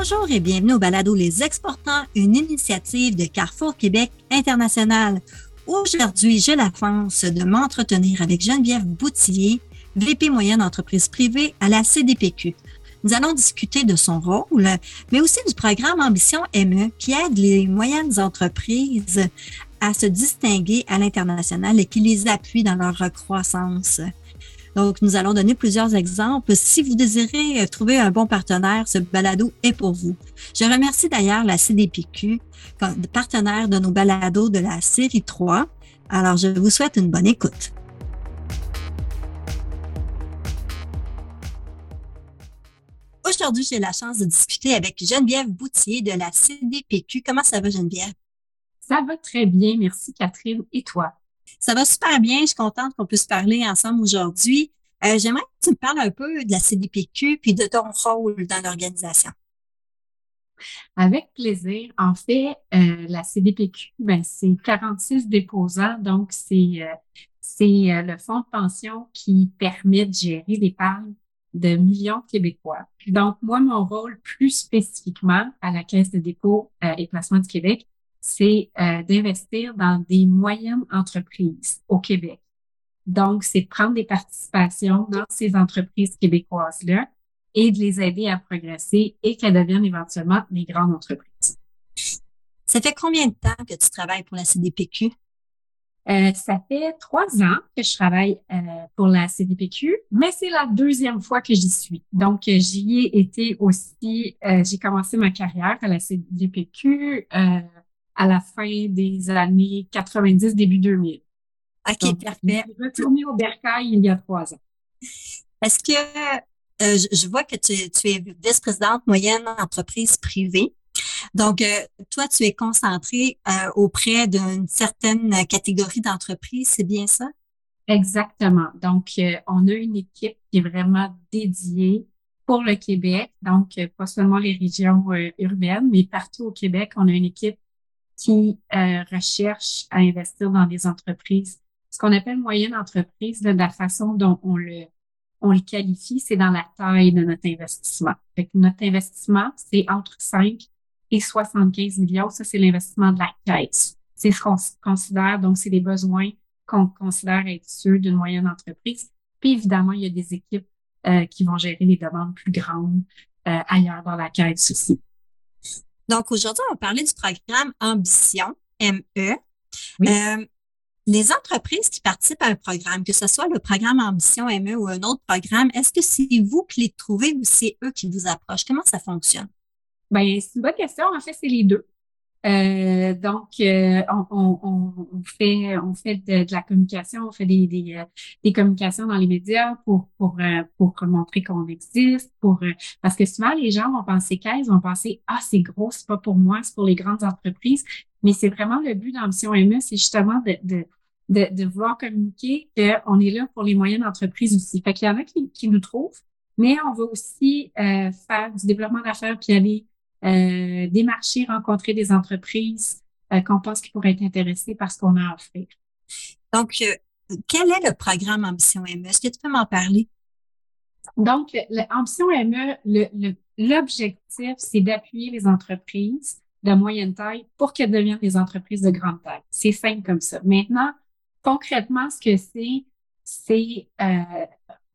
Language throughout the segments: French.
Bonjour et bienvenue au Balado Les Exportants, une initiative de Carrefour Québec International. Aujourd'hui, j'ai la chance de m'entretenir avec Geneviève Boutillier, VP moyenne entreprise privée à la CDPQ. Nous allons discuter de son rôle, mais aussi du programme Ambition ME qui aide les moyennes entreprises à se distinguer à l'international et qui les appuie dans leur croissance. Donc, nous allons donner plusieurs exemples. Si vous désirez euh, trouver un bon partenaire, ce balado est pour vous. Je remercie d'ailleurs la CDPQ, partenaire de nos balados de la série 3. Alors, je vous souhaite une bonne écoute. Aujourd'hui, j'ai la chance de discuter avec Geneviève Boutier de la CDPQ. Comment ça va, Geneviève? Ça va très bien. Merci, Catherine. Et toi? Ça va super bien. Je suis contente qu'on puisse parler ensemble aujourd'hui. Euh, j'aimerais que tu me parles un peu de la CDPQ puis de ton rôle dans l'organisation. Avec plaisir. En fait, euh, la CDPQ, ben, c'est 46 déposants, donc c'est euh, c'est le fonds de pension qui permet de gérer l'épargne de millions de Québécois. Donc, moi, mon rôle plus spécifiquement à la Caisse de dépôt et placement du Québec, c'est euh, d'investir dans des moyennes entreprises au Québec. Donc, c'est de prendre des participations dans ces entreprises québécoises-là et de les aider à progresser et qu'elles deviennent éventuellement des grandes entreprises. Ça fait combien de temps que tu travailles pour la CDPQ? Euh, ça fait trois ans que je travaille euh, pour la CDPQ, mais c'est la deuxième fois que j'y suis. Donc, j'y ai été aussi, j'ai commencé ma carrière à la CDPQ à la fin des années 90, début 2000. OK, parfait. Je suis retournée au Bercail il y a trois ans. Est-ce que euh, je, vois que tu, es vice-présidente moyenne entreprise privée. Donc, euh, toi, tu es concentrée euh, auprès d'une certaine catégorie d'entreprises, c'est bien ça? Exactement. Donc, on a une équipe qui est vraiment dédiée pour le Québec. Donc, pas seulement les régions urbaines, mais partout au Québec, on a une équipe qui euh, recherchent à investir dans des entreprises. Ce qu'on appelle moyenne entreprise, de la façon dont on le, on le qualifie, c'est dans la taille de notre investissement. Fait notre investissement, c'est entre 5 et 75 millions. Ça, c'est l'investissement de la caisse. C'est ce qu'on considère, donc c'est les besoins qu'on considère être ceux d'une moyenne entreprise. Puis évidemment, il y a des équipes euh, qui vont gérer les demandes plus grandes euh, ailleurs dans la caisse aussi. Donc, aujourd'hui, on va parler du programme Ambition, ME. Euh, les entreprises qui participent à un programme, que ce soit le programme Ambition ME ou un autre programme, est-ce que c'est vous qui les trouvez ou c'est eux qui vous approchent? Comment ça fonctionne? Ben, c'est une bonne question. En fait, c'est les deux. Euh, donc, euh, on, on, on, fait, on fait de, la communication, on fait des, des, euh, des, communications dans les médias pour pour euh, pour montrer qu'on existe, pour parce que souvent les gens vont penser qu'elles vont penser ah c'est gros, c'est pas pour moi, c'est pour les grandes entreprises, mais c'est vraiment le but d'Ambition ME, c'est justement de, de de, de vouloir communiquer qu'on est là pour les moyennes entreprises aussi. Fait qu'il y en a qui, qui nous trouvent, mais on va aussi faire du développement d'affaires puis aller euh, démarcher, rencontrer des entreprises euh, qu'on pense qu'ils pourraient être intéressés par ce qu'on a à offrir. Donc, euh, quel est le programme Ambition ME? Est-ce que tu peux m'en parler? Donc, l'Ambition ME, l'objectif, c'est d'appuyer les entreprises de moyenne taille pour qu'elles deviennent des entreprises de grande taille. C'est simple comme ça. Maintenant, concrètement, ce que c'est, c'est euh,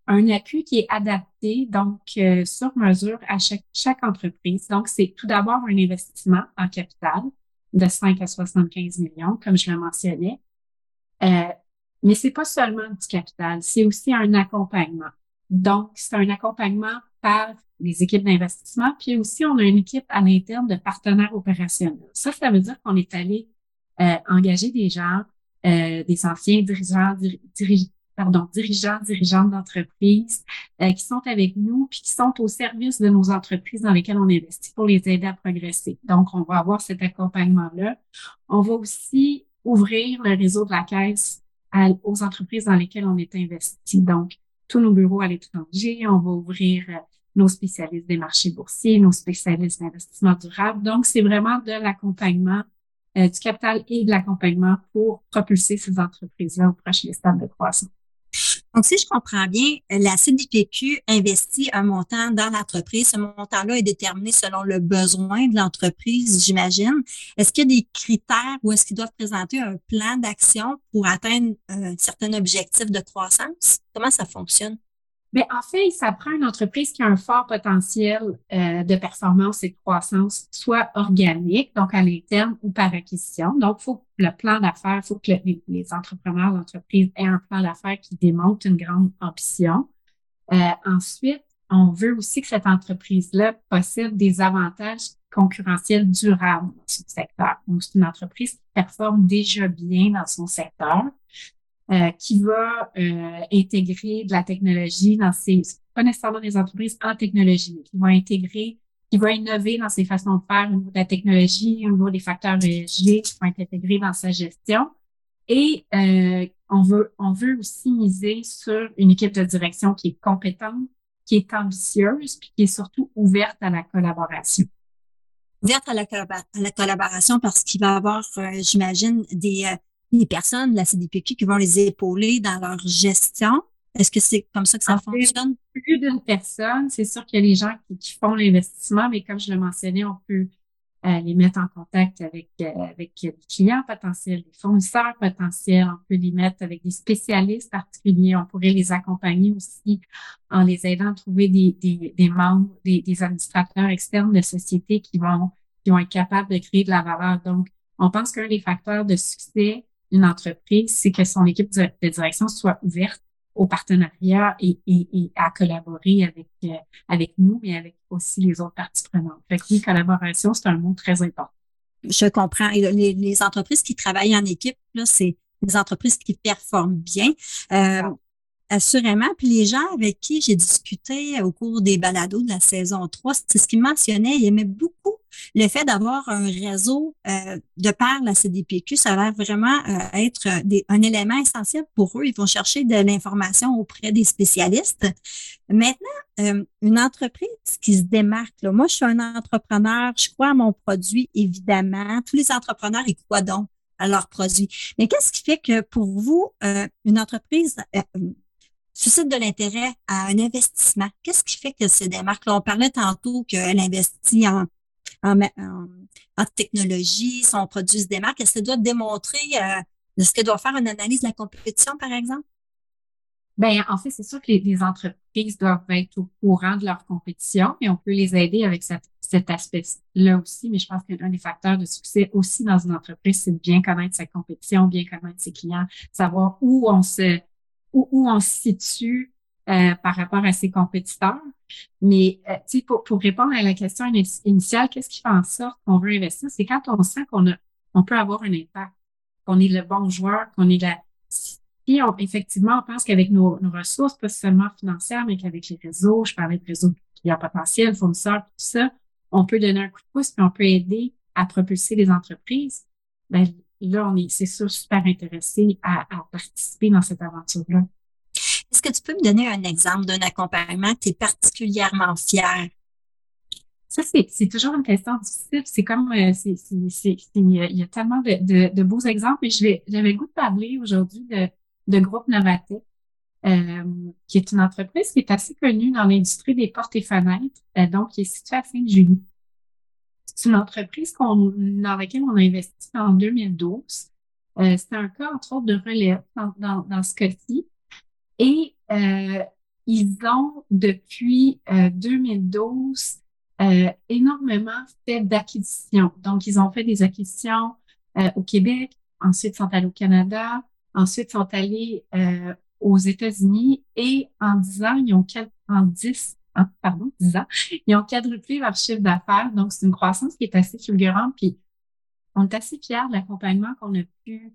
un appui qui est adapté, donc euh, sur mesure à chaque, chaque entreprise. Donc, c'est tout d'abord un investissement en capital de 5 à 75 millions, comme je le mentionnais. Euh, mais c'est pas seulement du capital, c'est aussi un accompagnement. Donc, c'est un accompagnement par les équipes d'investissement, puis aussi on a une équipe à l'interne de partenaires opérationnels. Ça, ça veut dire qu'on est allé euh, engager des gens, euh, des anciens dirigeants, dirigeants pardon, dirigeants, dirigeantes d'entreprise euh, qui sont avec nous puis qui sont au service de nos entreprises dans lesquelles on investit pour les aider à progresser. Donc, on va avoir cet accompagnement-là. On va aussi ouvrir le réseau de la caisse aux entreprises dans lesquelles on est investi. Donc, tous nos bureaux à l'étranger, on va ouvrir euh, nos spécialistes des marchés boursiers, nos spécialistes d'investissement durable. Donc, c'est vraiment de l'accompagnement euh, du capital et de l'accompagnement pour propulser ces entreprises-là au prochain stade de croissance. Donc, si je comprends bien, la CDPQ investit un montant dans l'entreprise. Ce montant-là est déterminé selon le besoin de l'entreprise, j'imagine. Est-ce qu'il y a des critères ou est-ce qu'ils doivent présenter un plan d'action pour atteindre un certain objectif de croissance? Comment ça fonctionne? Mais en fait, ça prend une entreprise qui a un fort potentiel euh, de performance et de croissance, soit organique, donc à l'interne ou par acquisition. Donc, faut que le plan d'affaires, il faut que les, entrepreneurs, l'entreprise aient un plan d'affaires qui démontre une grande ambition. Euh, ensuite, on veut aussi que cette entreprise-là possède des avantages concurrentiels durables dans son secteur. Donc, c'est une entreprise qui performe déjà bien dans son secteur. Euh, qui va euh, intégrer de la technologie dans ses, pas nécessairement des entreprises en technologie, mais qui va intégrer, qui va innover dans ses façons de faire au niveau de la technologie, au niveau des facteurs ESG qui vont être intégrés dans sa gestion. Et euh, on veut, on veut aussi miser sur une équipe de direction qui est compétente, qui est ambitieuse, puis qui est surtout ouverte à la collaboration ouverte à la, à la collaboration parce qu'il va y avoir, j'imagine, des, les personnes de la CDPQ qui vont les épauler dans leur gestion? Est-ce que c'est comme ça que ça fonctionne? Plus d'une personne, c'est sûr qu'il y a les gens qui, font l'investissement, mais comme je le mentionnais, on peut euh, les mettre en contact avec, euh, avec des clients potentiels, des fournisseurs potentiels. On peut les mettre avec des spécialistes particuliers. On pourrait les accompagner aussi en les aidant à trouver des, des, des membres, des, des administrateurs externes de sociétés qui vont, qui vont être capables de créer de la valeur. Donc, on pense qu'un des facteurs de succès une entreprise, c'est que son équipe de, direction soit ouverte au partenariat et, à collaborer avec, euh, avec nous, mais avec aussi les autres parties prenantes. Fait que collaboration, c'est un mot très important. Je comprends. les, les entreprises qui travaillent en équipe, là, c'est des entreprises qui performent bien. Euh, Assurément. Puis les gens avec qui j'ai discuté au cours des balados de la saison 3, c'est ce qu'ils mentionnaient. Ils aimaient beaucoup le fait d'avoir un réseau euh, de par la CDPQ. Ça a l'air vraiment euh, être un élément essentiel pour eux. Ils vont chercher de l'information auprès des spécialistes. Maintenant, euh, une entreprise qui se démarque. Là. Moi, je suis un entrepreneur. Je crois à mon produit, évidemment. Tous les entrepreneurs, ils croient donc à leur produit. Mais qu'est-ce qui fait que pour vous, une entreprise suscite de l'intérêt à un investissement. Qu'est-ce qui fait que se démarque? Là, on parlait tantôt qu'elle investit en, en, en, technologie, son produit se démarque. Est-ce qu'elle doit démontrer, euh, est-ce qu'elle doit faire une analyse de la compétition, par exemple? Ben, en fait, c'est sûr que les, entreprises doivent être au courant de leur compétition, et on peut les aider avec cet aspect-là aussi. Mais je pense qu'un des facteurs de succès aussi dans une entreprise, c'est de bien connaître sa compétition, bien connaître ses clients, savoir où on se, où, on se situe euh, par rapport à ses compétiteurs. Mais euh, pour, pour répondre à la question initiale, qu'est-ce qui fait en sorte qu'on veut investir? C'est quand on sent qu'on a, on peut avoir un impact, qu'on est le bon joueur, qu'on est la. Puis on, effectivement, on pense qu'avec nos, nos, ressources, pas seulement financières, mais qu'avec les réseaux, je parlais de réseaux clients potentiels, fournisseurs, tout ça, on peut donner un coup de pouce, puis on peut aider à propulser les entreprises. Ben, là, on est, c'est sûr, super intéressé à, participer dans cette aventure-là. Est-ce que tu peux me donner un exemple d'un accompagnement que tu es particulièrement fier? Ça, c'est, toujours une question difficile. C'est comme, euh, c'est, il y a tellement de, beaux exemples. Et je vais, j'avais le goût de parler aujourd'hui de, de Groupe Novatec, euh, qui est une entreprise qui est assez connue dans l'industrie des portes et fenêtres, euh, donc qui est située à Sainte-Julie. C'est une entreprise dans laquelle on a investi en 2012. Euh, C'était un cas, entre autres, de relève dans, dans, dans ce cas-ci. Et euh, ils ont, depuis euh, 2012, euh, énormément fait d'acquisitions. Donc, ils ont fait des acquisitions euh, au Québec, ensuite sont allés au Canada, ensuite sont allés euh, aux États-Unis et en 10 ans, ils ont en 10, Hein, pardon, 10 ans, ils ont quadruplé leur chiffre d'affaires. Donc, c'est une croissance qui est assez fulgurante. Puis, on est assez fiers de l'accompagnement qu'on a pu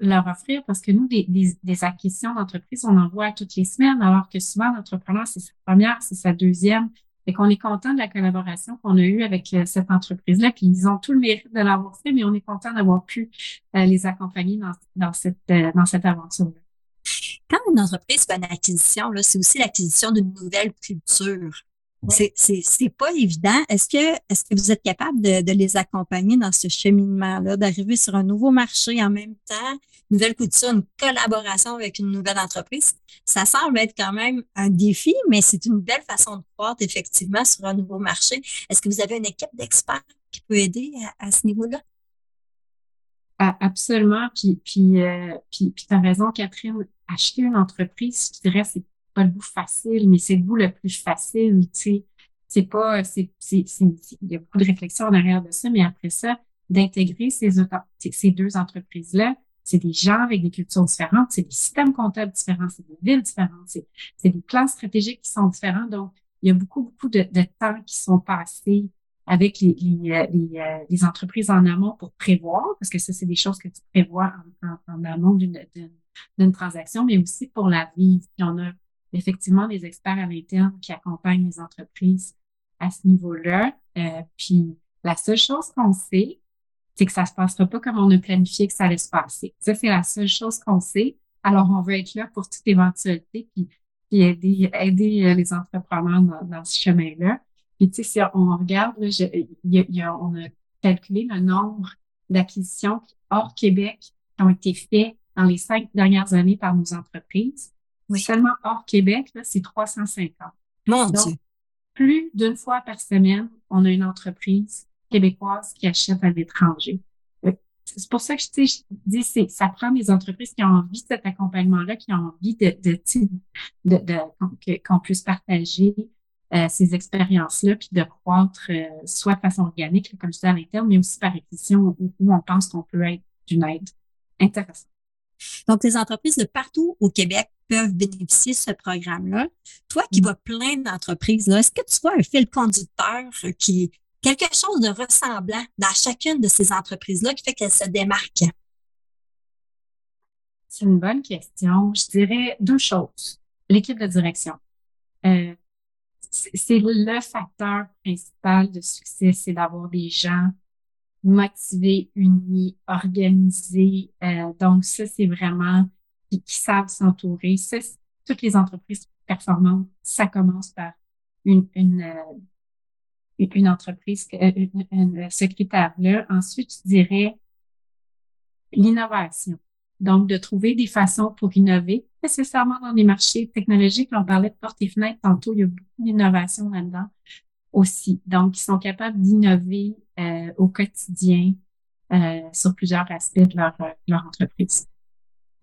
leur offrir parce que nous, des, acquisitions d'entreprise, on en voit toutes les semaines, alors que souvent, l'entrepreneur, c'est sa première, c'est sa deuxième. Et qu'on est content de la collaboration qu'on a eue avec euh, cette entreprise-là. Puis ils ont tout le mérite de l'avoir fait, mais on est content d'avoir pu euh, les accompagner dans cette, euh, dans cette aventure-là. Quand une entreprise fait une acquisition, c'est aussi l'acquisition d'une nouvelle culture. C'est, c'est, pas évident. Est-ce que, vous êtes capable de, de les accompagner dans ce cheminement-là, d'arriver sur un nouveau marché en même temps, nouvelle couture, une collaboration avec une nouvelle entreprise? Ça semble être quand même un défi, mais c'est une belle façon de croître effectivement sur un nouveau marché. Est-ce que vous avez une équipe d'experts qui peut aider à, ce niveau-là? Absolument. Puis, puis, euh, puis, puis tu as raison, Catherine. Acheter une entreprise, je dirais, c'est pas le bout facile, mais c'est le bout le plus facile, tu sais. C'est pas, c'est, c'est, il y a beaucoup de réflexion en arrière de ça, mais après ça, d'intégrer ces, ces deux entreprises-là, c'est des gens avec des cultures différentes, c'est des systèmes comptables différents, c'est des villes différentes, c'est, des plans stratégiques qui sont différents. Donc, il y a beaucoup, beaucoup de, temps qui sont passés avec les, les, euh, les, euh, les, entreprises en amont pour prévoir, parce que ça, c'est des choses que tu prévois en, en, en amont d'une, d'une, transaction, mais aussi pour la vie. Puis on a effectivement des experts à l'interne qui accompagnent les entreprises à ce niveau-là. Euh, puis la seule chose qu'on sait, c'est que ça se passera pas comme on a planifié que ça allait se passer. Ça, c'est la seule chose qu'on sait. Alors, on veut être là pour toute éventualité, puis, puis aider, aider euh, les entrepreneurs dans, ce chemin-là. Puis, tu sais, si on regarde, là, on a calculé le nombre d'acquisitions hors Québec qui ont été faites dans les cinq dernières années par nos entreprises. Oui. Seulement hors Québec, c'est 350. Mon Donc, Dieu. Plus d'une fois par semaine, on a une entreprise québécoise qui achète à l'étranger. Euh, c'est pour ça que je, je dis, c'est, ça prend des entreprises qui ont envie de cet accompagnement-là, qui ont envie de, de, de, de qu'on puisse partager euh, ces expériences-là, puis de croître euh, soit de façon organique, comme je disais à l'interne, mais aussi par acquisition où, où on pense qu'on peut être d'une aide intéressante. Donc, les entreprises de partout au Québec peuvent bénéficier de ce programme-là. Toi qui mm. vois plein d'entreprises, est-ce que tu vois un fil conducteur qui quelque chose de ressemblant dans chacune de ces entreprises-là qui fait qu'elles se démarquent? C'est une bonne question. Je dirais deux choses. L'équipe de direction. Euh, c'est le facteur principal de succès, c'est d'avoir des gens motivés, unis, organisés. Euh, donc, ça, c'est vraiment qui, qui savent s'entourer. Ça, toutes les entreprises performantes, ça commence par une, une, euh, une entreprise, euh, une, une secrétaire-là. Ensuite, je dirais l'innovation. Donc, de trouver des façons pour innover, nécessairement dans les marchés technologiques. On parlait de portes et fenêtres tantôt, il y a beaucoup d'innovation là-dedans aussi. Donc, ils sont capables d'innover euh, au quotidien euh, sur plusieurs aspects de leur, leur entreprise.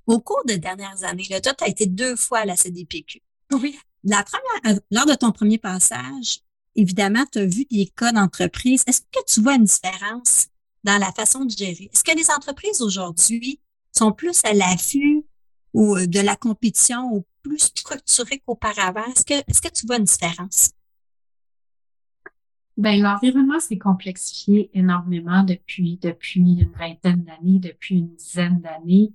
Au cours des dernières années, là, toi, tu as été deux fois à la CDPQ. Oui. La première, euh, lors de ton premier passage, évidemment, tu as vu des cas d'entreprise. Est-ce que tu vois une différence dans la façon de gérer? Est-ce que les entreprises aujourd'hui sont plus à l'affût ou de la compétition ou plus structurées qu'auparavant? Est-ce que, est-ce que tu vois une différence? Ben, l'environnement s'est complexifié énormément depuis, depuis une vingtaine d'années, depuis une dizaine d'années.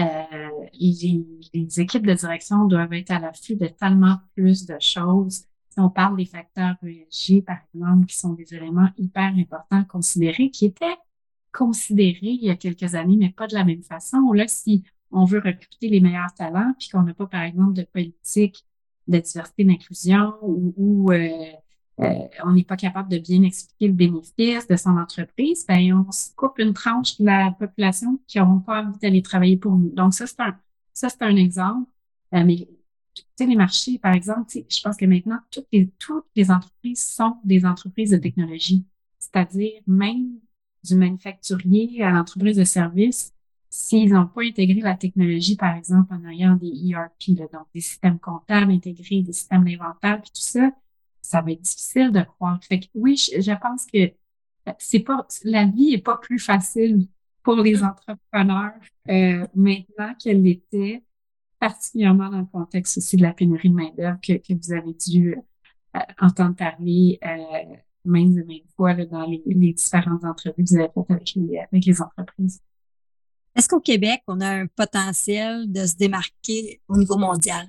Euh, les, les, équipes de direction doivent être à l'affût de tellement plus de choses. Si on parle des facteurs ESG, par exemple, qui sont des éléments hyper importants à considérer, qui étaient considérés il y a quelques années, mais pas de la même façon. Là, si on veut recruter les meilleurs talents, puis qu'on n'a pas, par exemple, de politique de diversité d'inclusion ou, ou euh, euh, on n'est pas capable de bien expliquer le bénéfice de son entreprise, ben on se coupe une tranche de la population qui n'auront pas envie d'aller travailler pour nous. Donc ça c'est un ça c'est un exemple. Euh, mais tu sais les marchés par exemple, je pense que maintenant toutes les toutes les entreprises sont des entreprises de technologie, c'est-à-dire même du manufacturier à l'entreprise de service, s'ils n'ont pas intégré la technologie, par exemple, en ayant des ERP, donc des systèmes comptables intégrés, des systèmes d'inventaire, puis tout ça, ça va être difficile de croire. Fait que oui, je, pense que euh, c'est pas la vie est pas plus facile pour les entrepreneurs euh, maintenant qu'elle l'était, particulièrement dans le contexte aussi de la pénurie de main-d'œuvre que, que, vous avez dû euh, entendre parler euh, maintes et maintes fois là, dans les, les, différentes entreprises que vous avez faites avec les, avec les entreprises. Est-ce qu'au Québec, on a un potentiel de se démarquer au niveau mondial?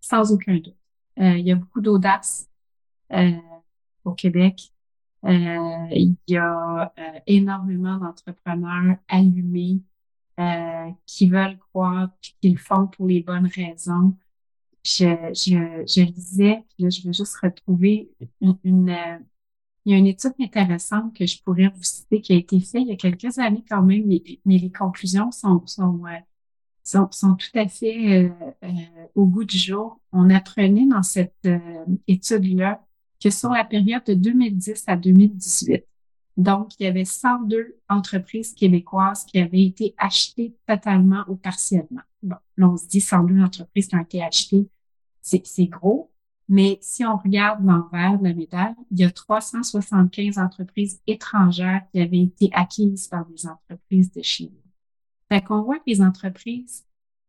Sans aucun doute. Euh, il y a beaucoup d'audace euh, au Québec. Euh, il y a énormément d'entrepreneurs allumés qui veulent croire, puis qui le font pour les bonnes raisons. je, je, je lisais, puis là, je veux juste retrouver une, une étude intéressante que je pourrais vous citer qui a été faite il y a quelques années quand même, mais, mais les conclusions sont, sont, tout à fait euh, euh, au goût du jour. On apprenait dans cette étude-là que sur la période de 2010 à 2018, donc il y avait 102 entreprises québécoises qui avaient été achetées totalement ou partiellement. Bon, là, on se dit 102 entreprises qui ont été achetées, c'est gros, mais si on regarde l'envers de la médaille, il y a 375 entreprises étrangères qui avaient été acquises par des entreprises de Chine. Fait qu'on voit que les entreprises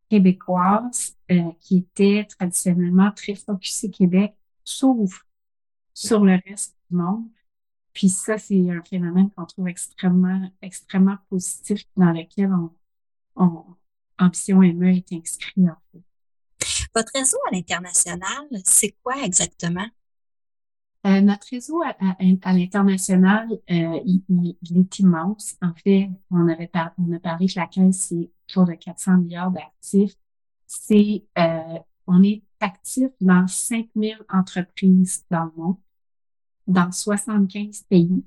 québécoises euh, qui étaient traditionnellement très focusées Québec s'ouvrent sur le reste du monde. Puis ça, c'est un phénomène qu'on trouve extrêmement, extrêmement positif dans lequel on, on Ambition ME est inscrit en fait. Votre réseau à l'international, c'est quoi exactement? Euh, notre réseau à, l'international, euh, il, est immense. En fait, on avait on a parlé que la caisse, c'est autour de 400 milliards d'actifs. C'est, euh, on est actif dans 5000 entreprises dans le monde, dans 75 pays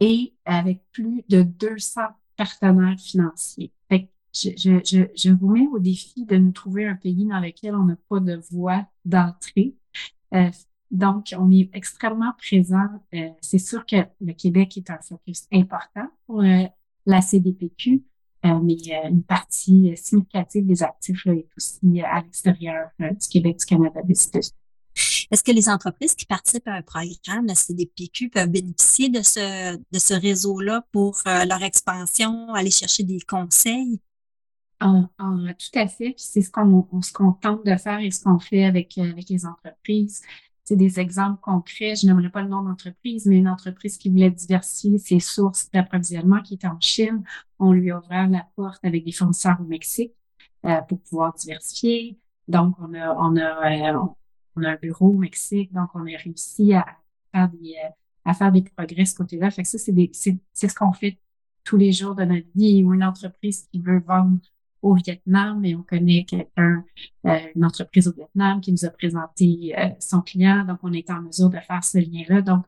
et avec plus de 200 partenaires financiers. Fait je, je, je, vous mets au défi de nous trouver un pays dans lequel on n'a pas de voie d'entrée. Euh, donc, on est extrêmement présent. Euh, c'est sûr que le Québec est un focus important pour euh, la CDPQ, mais une partie significative des actifs là, est aussi à l'extérieur du Québec, du Canada, des États-Unis. Est-ce que les entreprises qui participent à un programme, la CDPQ, peuvent bénéficier de ce, de ce réseau-là pour leur expansion, aller chercher des conseils? En, tout à fait. Puis c'est ce qu'on ce qu'on tente de faire et ce qu'on fait avec, euh, avec les entreprises. C'est des exemples concrets. Je n'aimerais pas le nom d'entreprise, mais une entreprise qui voulait diversifier ses sources d'approvisionnement qui était en Chine. On lui a ouvert la porte avec des fournisseurs au Mexique euh, pour pouvoir diversifier. Donc, on a, on a, euh, on a un bureau au Mexique. Donc, on a réussi à faire des, à faire des progrès ce côté-là. Fait ça, c'est c'est ce qu'on fait tous les jours de notre vie ou une entreprise qui veut vendre au Vietnam et on connaît quelqu'un, euh, une entreprise au Vietnam qui nous a présenté euh, son client. Donc, on est en mesure de faire ce lien-là. Donc,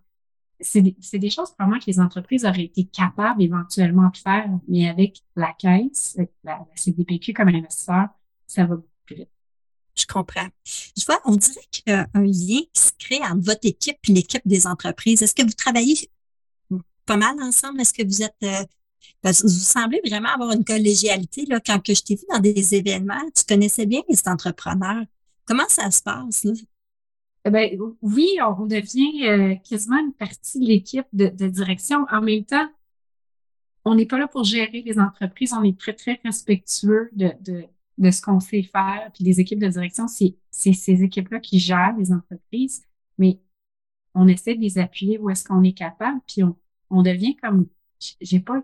c'est des, choses vraiment que les entreprises auraient été capables éventuellement de faire, mais avec la caisse, la, CDPQ comme investisseur, ça va beaucoup plus vite. Je comprends. Je vois, on dirait qu'il y a un lien qui se crée entre votre équipe et l'équipe des entreprises. Est-ce que vous travaillez pas mal ensemble? Est-ce que vous êtes euh, parce que vous semblez vraiment avoir une collégialité. Là, quand que je t'ai vu dans des événements, tu connaissais bien les entrepreneurs. Comment ça se passe? Là? Eh ben, oui, on devient euh, quasiment une partie de l'équipe de, direction. En même temps, on n'est pas là pour gérer les entreprises. On est très, très respectueux de, de, ce qu'on sait faire. Puis les équipes de direction, c'est ces équipes-là qui gèrent les entreprises. Mais on essaie de les appuyer où est-ce qu'on est capable. Puis on, on devient comme, j'ai pas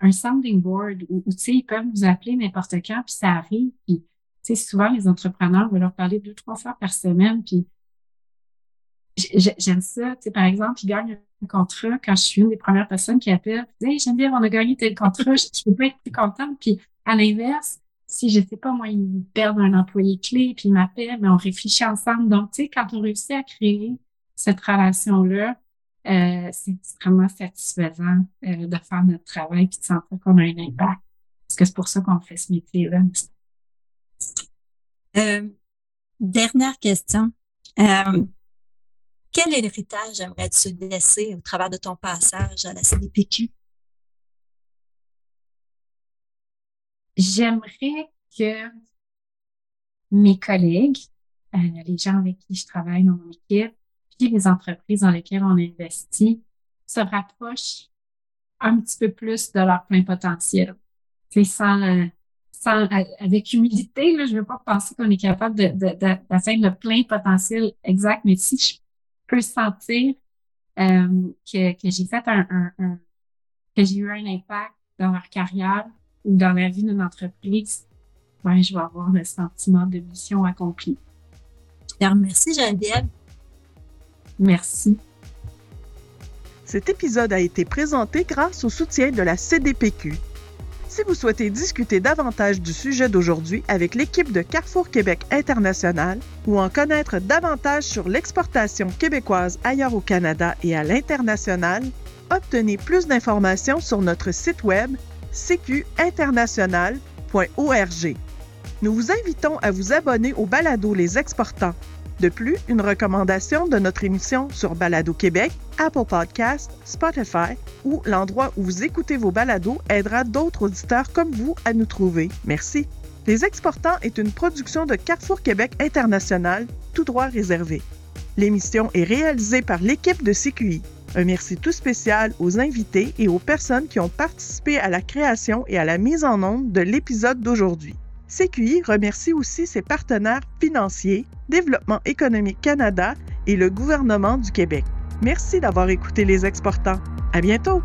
un sounding board où, tu sais, ils peuvent nous appeler n'importe quand, puis ça arrive. Puis, souvent, les entrepreneurs vont leur parler deux, trois fois par semaine, puis j'aime ça. Par exemple, ils gagnent un contrat quand je suis une des premières personnes qui appelle. Hey, j'aime bien, on a gagné tel contrat, je, ne peux pas être plus contente. Puis, à l'inverse, si je sais pas, moi, ils perdent un employé clé, puis ils m'appellent, mais on réfléchit ensemble. Donc, tu sais, quand on réussit à créer cette relation-là, euh, c'est extrêmement satisfaisant euh, de faire notre travail et de sentir qu'on a un impact. Parce que c'est pour ça qu'on fait ce métier-là. Euh, dernière question. quel héritage aimerais-tu laisser au travers de ton passage à la CDPQ? J'aimerais que mes collègues, les gens avec qui je travaille dans mon équipe, les entreprises dans lesquelles on investit se rapprochent un petit peu plus de leur plein potentiel. C'est sans, sans, avec humilité, je ne veux pas penser qu'on est capable d'atteindre le plein potentiel exact, mais si je peux sentir euh, que, j'ai fait un, que j'ai eu un impact dans leur carrière ou dans la vie d'une entreprise, ben, je vais avoir le sentiment de mission accomplie. Merci Geneviève. Merci. Cet épisode a été présenté grâce au soutien de la CDPQ. Si vous souhaitez discuter davantage du sujet d'aujourd'hui avec l'équipe de Carrefour Québec International ou en connaître davantage sur l'exportation québécoise ailleurs au Canada et à l'international, obtenez plus d'informations sur notre site web cqinternational.org. Nous vous invitons à vous abonner au balado Les Exportants. De plus, une recommandation de notre émission sur Balado Québec, Apple Podcasts, Spotify ou l'endroit où vous écoutez vos balados aidera d'autres auditeurs comme vous à nous trouver. Merci. Les Exportants est une production de Carrefour Québec International, tout droit réservé. L'émission est réalisée par l'équipe de CQI. Un merci tout spécial aux invités et aux personnes qui ont participé à la création et à la mise en onde de l'épisode d'aujourd'hui. CQI remercie aussi ses partenaires financiers, Développement économique Canada et le gouvernement du Québec. Merci d'avoir écouté les exportants. À bientôt!